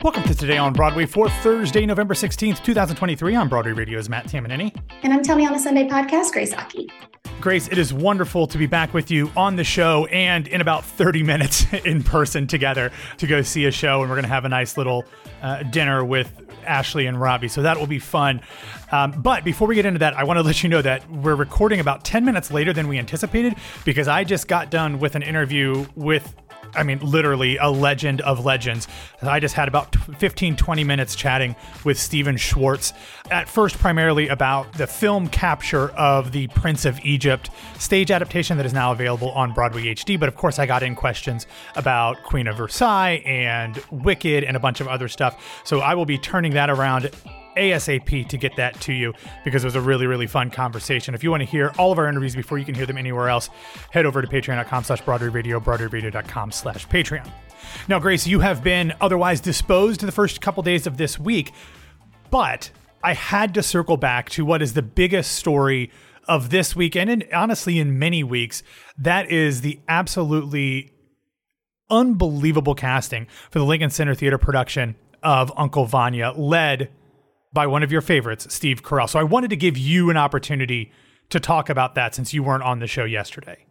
Welcome to Today on Broadway for Thursday, November 16th, 2023 on Broadway Radio's Matt Tamanini. And I'm Tell Me on a Sunday podcast, Grace Aki. Grace, it is wonderful to be back with you on the show and in about 30 minutes in person together to go see a show. And we're going to have a nice little uh, dinner with Ashley and Robbie. So that will be fun. Um, but before we get into that, I want to let you know that we're recording about 10 minutes later than we anticipated because I just got done with an interview with I mean, literally a legend of legends. I just had about 15, 20 minutes chatting with Stephen Schwartz. At first, primarily about the film capture of the Prince of Egypt stage adaptation that is now available on Broadway HD. But of course, I got in questions about Queen of Versailles and Wicked and a bunch of other stuff. So I will be turning that around ASAP to get that to you because it was a really, really fun conversation. If you want to hear all of our interviews before you can hear them anywhere else, head over to patreon.com slash Broadway Radio, broadwayradio.com slash Patreon. Now, Grace, you have been otherwise disposed the first couple days of this week, but I had to circle back to what is the biggest story of this week and in, honestly in many weeks. That is the absolutely unbelievable casting for the Lincoln Center Theater production of Uncle Vanya, led by one of your favorites, Steve Carell. So I wanted to give you an opportunity to talk about that since you weren't on the show yesterday.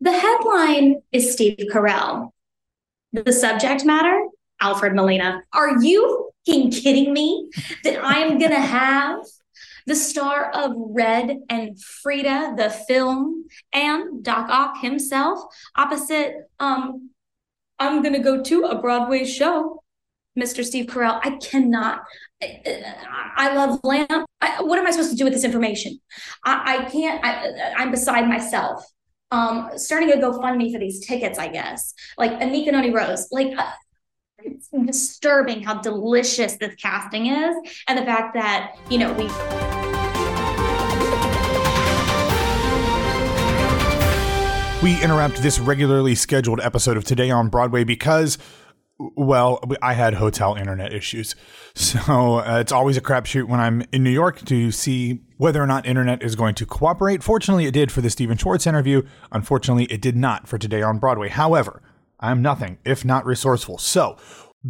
The headline is Steve Carell. The subject matter, Alfred Molina. Are you kidding me that I am going to have the star of Red and Frida, the film, and Doc Ock himself opposite um I'm going to go to a Broadway show Mr. Steve Carell. I cannot. I, love Lamp. I, what am I supposed to do with this information? I, I can't. I, am beside myself. Um, starting a GoFundMe for these tickets, I guess. Like Anika Noni Rose. Like uh, it's disturbing how delicious this casting is, and the fact that you know we. We interrupt this regularly scheduled episode of Today on Broadway because well, I had hotel internet issues. So uh, it's always a crapshoot when I'm in New York to see whether or not internet is going to cooperate. Fortunately, it did for the Stephen Schwartz interview. Unfortunately, it did not for today on Broadway. However, I'm nothing if not resourceful. So,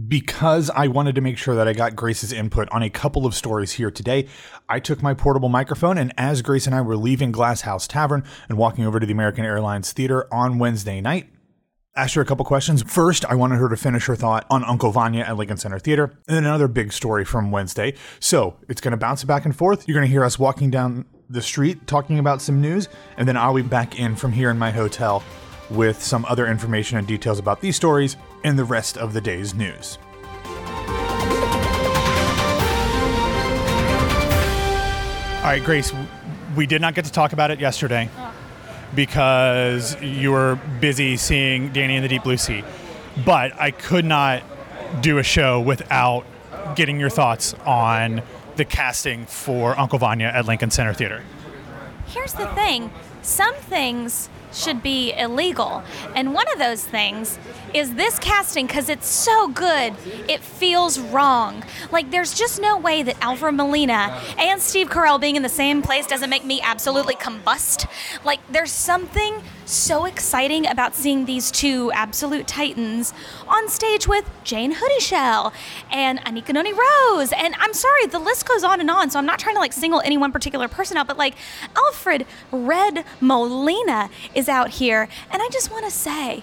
because I wanted to make sure that I got Grace's input on a couple of stories here today, I took my portable microphone and as Grace and I were leaving Glass House Tavern and walking over to the American Airlines Theater on Wednesday night, asked her a couple questions. First, I wanted her to finish her thought on Uncle Vanya at Lincoln Center Theater, and then another big story from Wednesday. So it's going to bounce back and forth. You're going to hear us walking down the street talking about some news, and then I'll be back in from here in my hotel with some other information and details about these stories and the rest of the day's news. All right, Grace, we did not get to talk about it yesterday because you were busy seeing Danny in the Deep Blue Sea. But I could not do a show without getting your thoughts on the casting for Uncle Vanya at Lincoln Center Theater. Here's the thing some things should be illegal. And one of those things is this casting because it's so good, it feels wrong. Like, there's just no way that Alfred Molina and Steve Carell being in the same place doesn't make me absolutely combust. Like, there's something so exciting about seeing these two absolute titans on stage with Jayne Houdyshell and Anika Noni Rose. And I'm sorry, the list goes on and on, so I'm not trying to like single any one particular person out, but like Alfred Red Molina is out here. And I just want to say,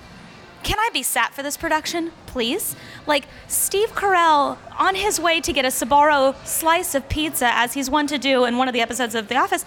can I be sat for this production, please? Like, Steve Carell on his way to get a Sbarro slice of pizza, as he's one to do in one of the episodes of The Office.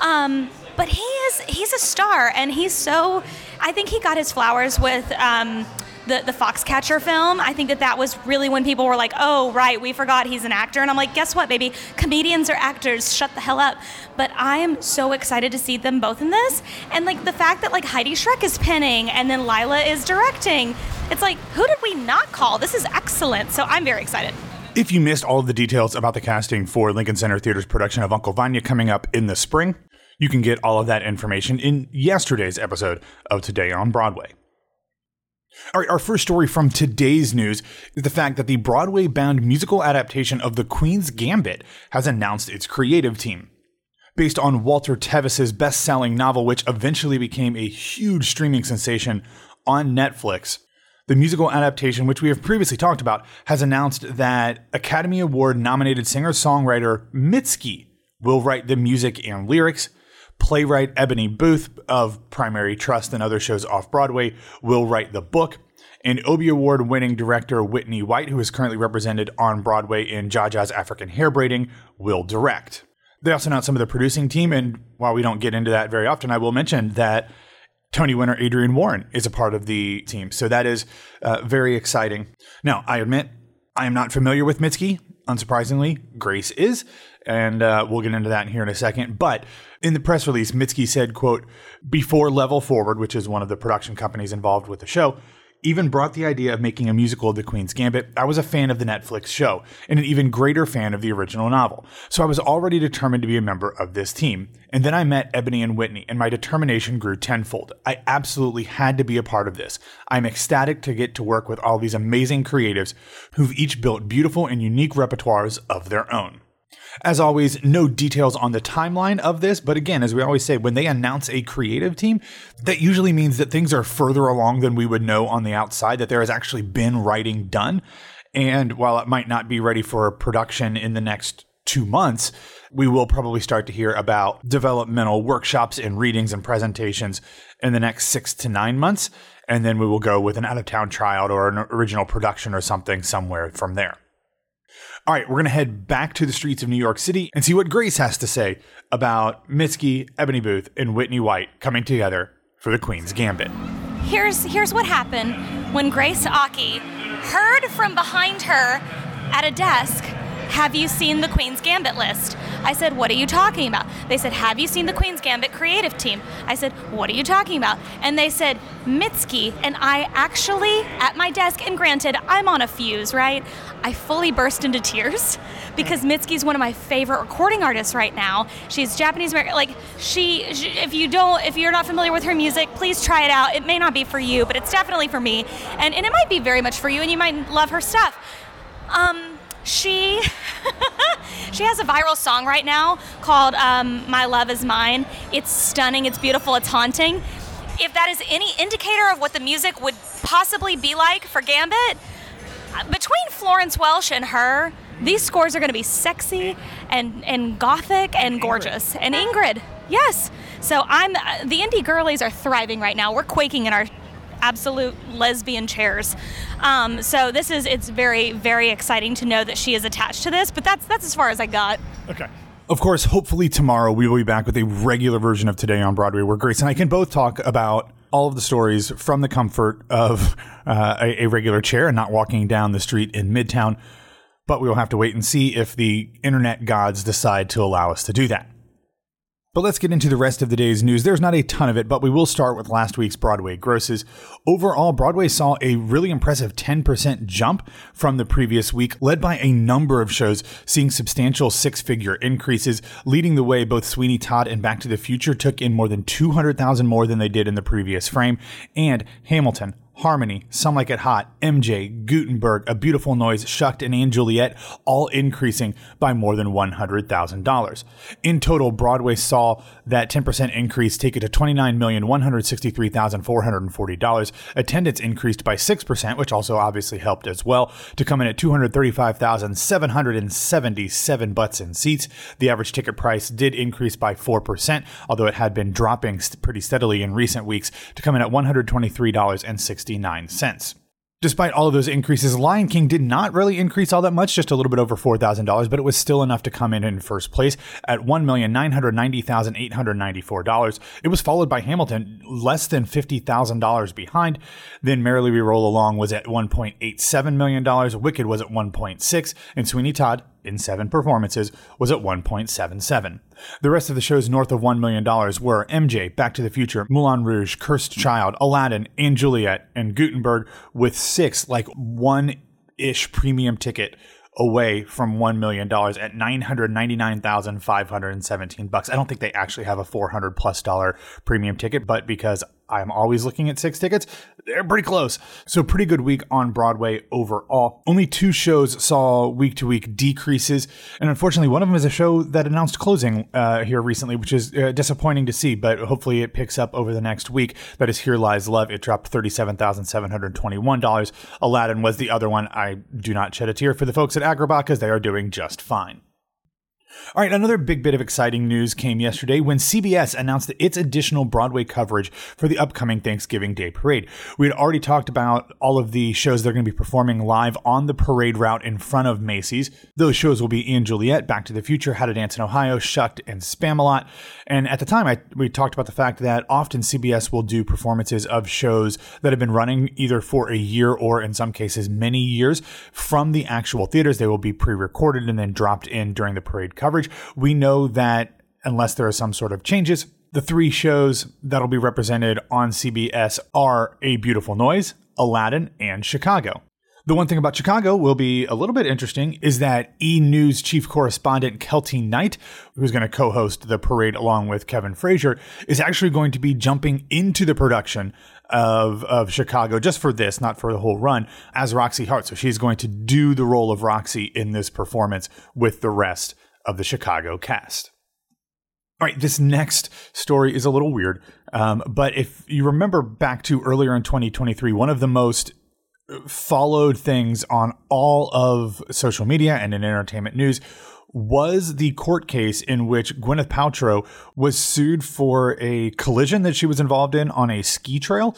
Um, but he is he's a star and he's so i think he got his flowers with um, the, the Foxcatcher film. I think that that was really when people were like, oh, right, we forgot he's an actor. And I'm like, guess what, baby? Comedians are actors. Shut the hell up. But I am so excited to see them both in this. And like the fact that like Heidi Schreck is pinning and then Lila is directing, it's like, who did we not call? This is excellent. So I'm very excited. If you missed all of the details about the casting for Lincoln Center Theater's production of Uncle Vanya coming up in the spring, you can get all of that information in yesterday's episode of Today on Broadway. All right, our first story from today's news is the fact that the Broadway bound musical adaptation of The Queen's Gambit has announced its creative team. Based on Walter Tevis's best selling novel, which eventually became a huge streaming sensation on Netflix, The musical adaptation, which we have previously talked about, has announced that Academy Award nominated singer songwriter Mitski will write the music and lyrics. Playwright Eboni Booth of Primary Trust and other shows off Broadway will write the book. And Obie Award winning director Whitney White, who is currently represented on Broadway in Jaja's African Hair Braiding, will direct. They also announced some of the producing team, and while we don't get into that very often, I will mention that Tony winner Adrienne Warren is a part of the team. So that is uh, very exciting. Now, I admit I am not familiar with Mitski. Unsurprisingly, Grace is, and uh, we'll get into that here in a second. But in the press release, Mitski said, "quote Before Level Forward, which is one of the production companies involved with the show." even brought the idea of making a musical of The Queen's Gambit, I was a fan of the Netflix show and an even greater fan of the original novel. So I was already determined to be a member of this team. And then I met Eboni and Whitney, and my determination grew tenfold. I absolutely had to be a part of this. I'm ecstatic to get to work with all these amazing creatives who've each built beautiful and unique repertoires of their own. As always, no details on the timeline of this, but again, as we always say, when they announce a creative team, that usually means that things are further along than we would know on the outside, that there has actually been writing done. And while it might not be ready for production in the next two months, we will probably start to hear about developmental workshops and readings and presentations in the next six to nine months. And then we will go with an out of town tryout or an original production or something somewhere from there. All right, we're going to head back to the streets of New York City and see what Grace has to say about Mitski, Eboni Booth, and Whitney White coming together for the Queen's Gambit. Here's here's what happened when Grace Aki heard from behind her at a desk, "Have you seen the Queen's Gambit list?" I said, What are you talking about? They said, Have you seen the Queen's Gambit creative team? I said, What are you talking about? And they said, Mitski. And I actually, at my desk, and granted, I'm on a fuse, right? I fully burst into tears because Mitski's one of my favorite recording artists right now. She's Japanese American. Like she, she, if you don't, if you're not familiar with her music, please try it out. It may not be for you, but it's definitely for me, and and it might be very much for you, and you might love her stuff. Um, she she has a viral song right now called um, "My Love Is Mine." It's stunning. It's beautiful. It's haunting. If that is any indicator of what the music would possibly be like for Gambit, between Florence Welch and her, these scores are going to be sexy and and gothic and gorgeous. And Ingrid, yes. So I'm the indie girlies are thriving right now. We're quaking in our absolute lesbian chairs. Um, so this is it's very very exciting to know that she is attached to this. But that's that's as far as I got. Okay. Of course, hopefully tomorrow we will be back with a regular version of Today on Broadway, where Grace and I can both talk about all of the stories from the comfort of uh, a, a regular chair and not walking down the street in Midtown. But we will have to wait and see if the internet gods decide to allow us to do that. But let's get into the rest of the day's news. There's not a ton of it, but we will start with last week's Broadway grosses. Overall, Broadway saw a really impressive 10% jump from the previous week, led by a number of shows seeing substantial six figure increases. Leading the way, both Sweeney Todd and Back to the Future took in more than 200,000 more than they did in the previous frame, and Hamilton, Harmony, Some Like It Hot, MJ, Gutenberg, A Beautiful Noise, Shucked, and & Juliet, all increasing by more than $100,000. In total, Broadway saw that 10% increase take it to $29,163,440. Attendance increased by 6%, which also obviously helped as well, to come in at 235,777 butts in seats. The average ticket price did increase by 4%, although it had been dropping pretty steadily in recent weeks to come in at $123.60. 69 cents. Despite all of those increases, Lion King did not really increase all that much, just a little bit over $4,000, but it was still enough to come in in first place at $1,990,894. It was followed by Hamilton, less than $50,000 behind. Then Merrily We Roll Along was at $1.87 million, Wicked was at 1.6, and Sweeney Todd, in seven performances, was at 1.77. The rest of the shows north of $1 million were MJ, Back to the Future, Moulin Rouge, Cursed Child, Aladdin, and Juliet, and Gutenberg with six, like one ish premium ticket away from $1 million at 999,517 bucks. I don't think they actually have a 400 plus dollar premium ticket, but because I am always looking at six tickets. They're pretty close. So, pretty good week on Broadway overall. Only two shows saw week to week decreases. And unfortunately, one of them is a show that announced closing uh, here recently, which is uh, disappointing to see, but hopefully it picks up over the next week. That is Here Lies Love. It dropped $37,721. Aladdin was the other one. I do not shed a tear for the folks at Agrabah because they are doing just fine. All right, another big bit of exciting news came yesterday when CBS announced its additional Broadway coverage for the upcoming Thanksgiving Day parade. We had already talked about all of the shows they're going to be performing live on the parade route in front of Macy's. Those shows will be & Juliet, Back to the Future, How to Dance in Ohio, Shucked, and Spamalot. And at the time, I, we talked about the fact that often CBS will do performances of shows that have been running either for a year or in some cases many years from the actual theaters. They will be pre-recorded and then dropped in during the parade coverage coverage. We know that unless there are some sort of changes, the three shows that'll be represented on CBS are A Beautiful Noise, Aladdin, and Chicago. The one thing about Chicago will be a little bit interesting is that E! News chief correspondent Keltie Knight, who's going to co host the parade along with Kevin Frazier, is actually going to be jumping into the production of, of Chicago just for this, not for the whole run, as Roxy Hart. So she's going to do the role of Roxy in this performance with the rest of the Chicago cast. All right, this next story is a little weird, um, but if you remember back to earlier in 2023, one of the most followed things on all of social media and in entertainment news was the court case in which Gwyneth Paltrow was sued for a collision that she was involved in on a ski trail.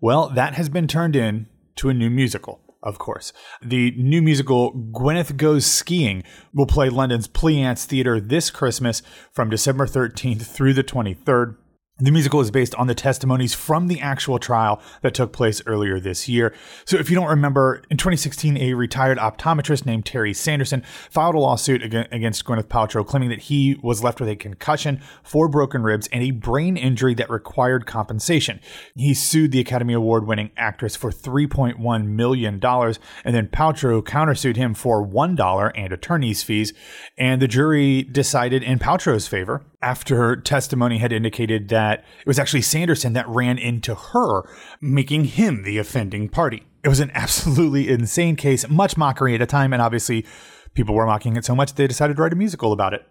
Well, that has been turned in to a new musical of course. The new musical Gwyneth Goes Skiing will play London's Pleasance Theatre this Christmas from December 13th through the 23rd. The musical is based on the testimonies from the actual trial that took place earlier this year. So, if you don't remember, in 2016, a retired optometrist named Terry Sanderson filed a lawsuit against Gwyneth Paltrow, claiming that he was left with a concussion, four broken ribs, and a brain injury that required compensation. He sued the Academy Award winning actress for $3.1 million, and then Paltrow countersued him for $1 and attorney's fees. And the jury decided in Paltrow's favor after testimony had indicated that it was actually Sanderson that ran into her, making him the offending party. It was an absolutely insane case, much mockery at a time, and obviously people were mocking it so much they decided to write a musical about it.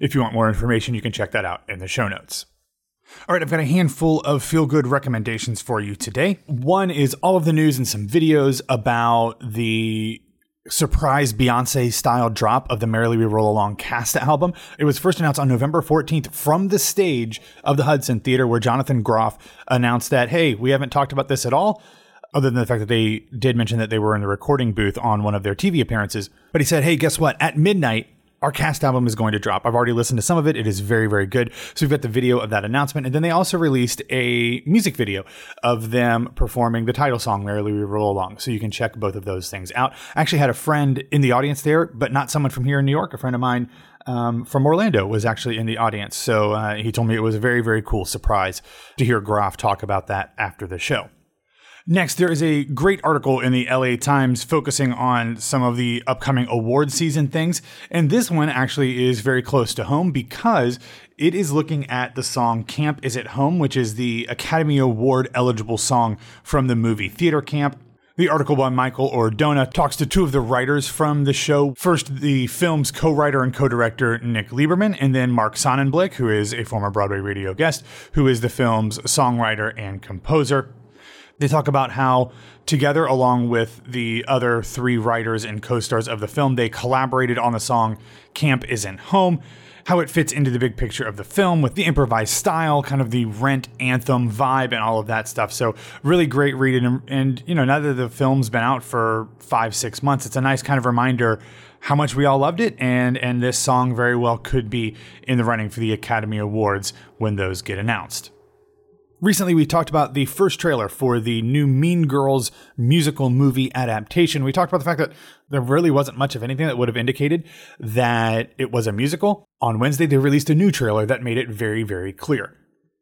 If you want more information, you can check that out in the show notes. All right, I've got a handful of feel good recommendations for you today. One is all of the news and some videos about the surprise Beyonce style drop of the Merrily We Roll Along cast album. It was first announced on November 14th from the stage of the Hudson Theater, where Jonathan Groff announced that, hey, we haven't talked about this at all. Other than the fact that they did mention that they were in the recording booth on one of their TV appearances. But he said, hey, guess what? At midnight, our cast album is going to drop. I've already listened to some of it. It is very, very good. So we've got the video of that announcement. And then they also released a music video of them performing the title song, Merrily We Roll Along. So you can check both of those things out. I actually had a friend in the audience there, but not someone from here in New York. A friend of mine um, from Orlando was actually in the audience. So uh, he told me it was a very, very cool surprise to hear Groff talk about that after the show. Next, there is a great article in the LA Times focusing on some of the upcoming award season things. And this one actually is very close to home because it is looking at the song Camp Isn't Home, which is the Academy Award eligible song from the movie Theater Camp. The article by Michael Ordona talks to two of the writers from the show. First, the film's co writer and co director, Nick Lieberman, and then Mark Sonnenblick, who is a former Broadway radio guest, who is the film's songwriter and composer. They talk about how, together, along with the other three writers and co stars of the film, they collaborated on the song Camp Isn't Home, how it fits into the big picture of the film with the improvised style, kind of the rent anthem vibe, and all of that stuff. So, really great reading. And, and, you know, now that the film's been out for five, six months, it's a nice kind of reminder how much we all loved it and and this song very well could be in the running for the Academy Awards when those get announced. Recently, we talked about the first trailer for the new Mean Girls musical movie adaptation. We talked about the fact that there really wasn't much of anything that would have indicated that it was a musical. On Wednesday, they released a new trailer that made it very, very clear.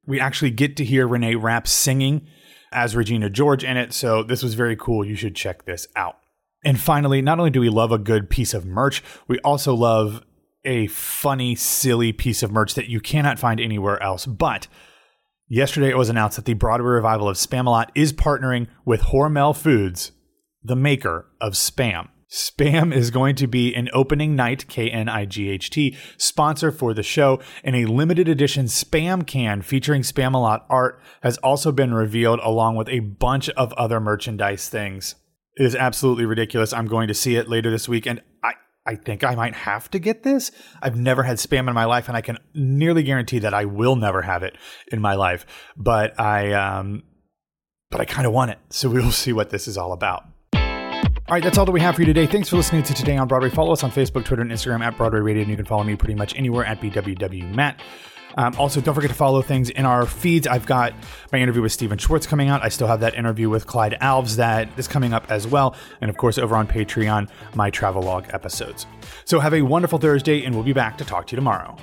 We actually get to hear Renee Rapp singing as Regina George in it, so this was very cool. You should check this out. And finally, not only do we love a good piece of merch, we also love a funny, silly piece of merch that you cannot find anywhere else. But Yesterday, it was announced that the Broadway revival of Spamalot is partnering with Hormel Foods, the maker of Spam. Spam is going to be an opening night, K N I G H T, sponsor for the show, and a limited edition Spam can featuring Spamalot art has also been revealed along with a bunch of other merchandise things. It is absolutely ridiculous. I'm going to see it later this week, and I, I think I might have to get this. I've never had spam in my life, and I can nearly guarantee that I will never have it in my life. But I, um, but I kind of want it. So we will see what this is all about. All right, that's all that we have for you today. Thanks for listening to Today on Broadway. Follow us on Facebook, Twitter, and Instagram at Broadway Radio, and you can follow me pretty much anywhere at BWW Matt. Um, also, don't forget to follow things in our feeds. I've got my interview with Stephen Schwartz coming out. I still have that interview with Clyde Alves that is coming up as well. And of course, over on Patreon, my travelogue episodes. So have a wonderful Thursday, and we'll be back to talk to you tomorrow.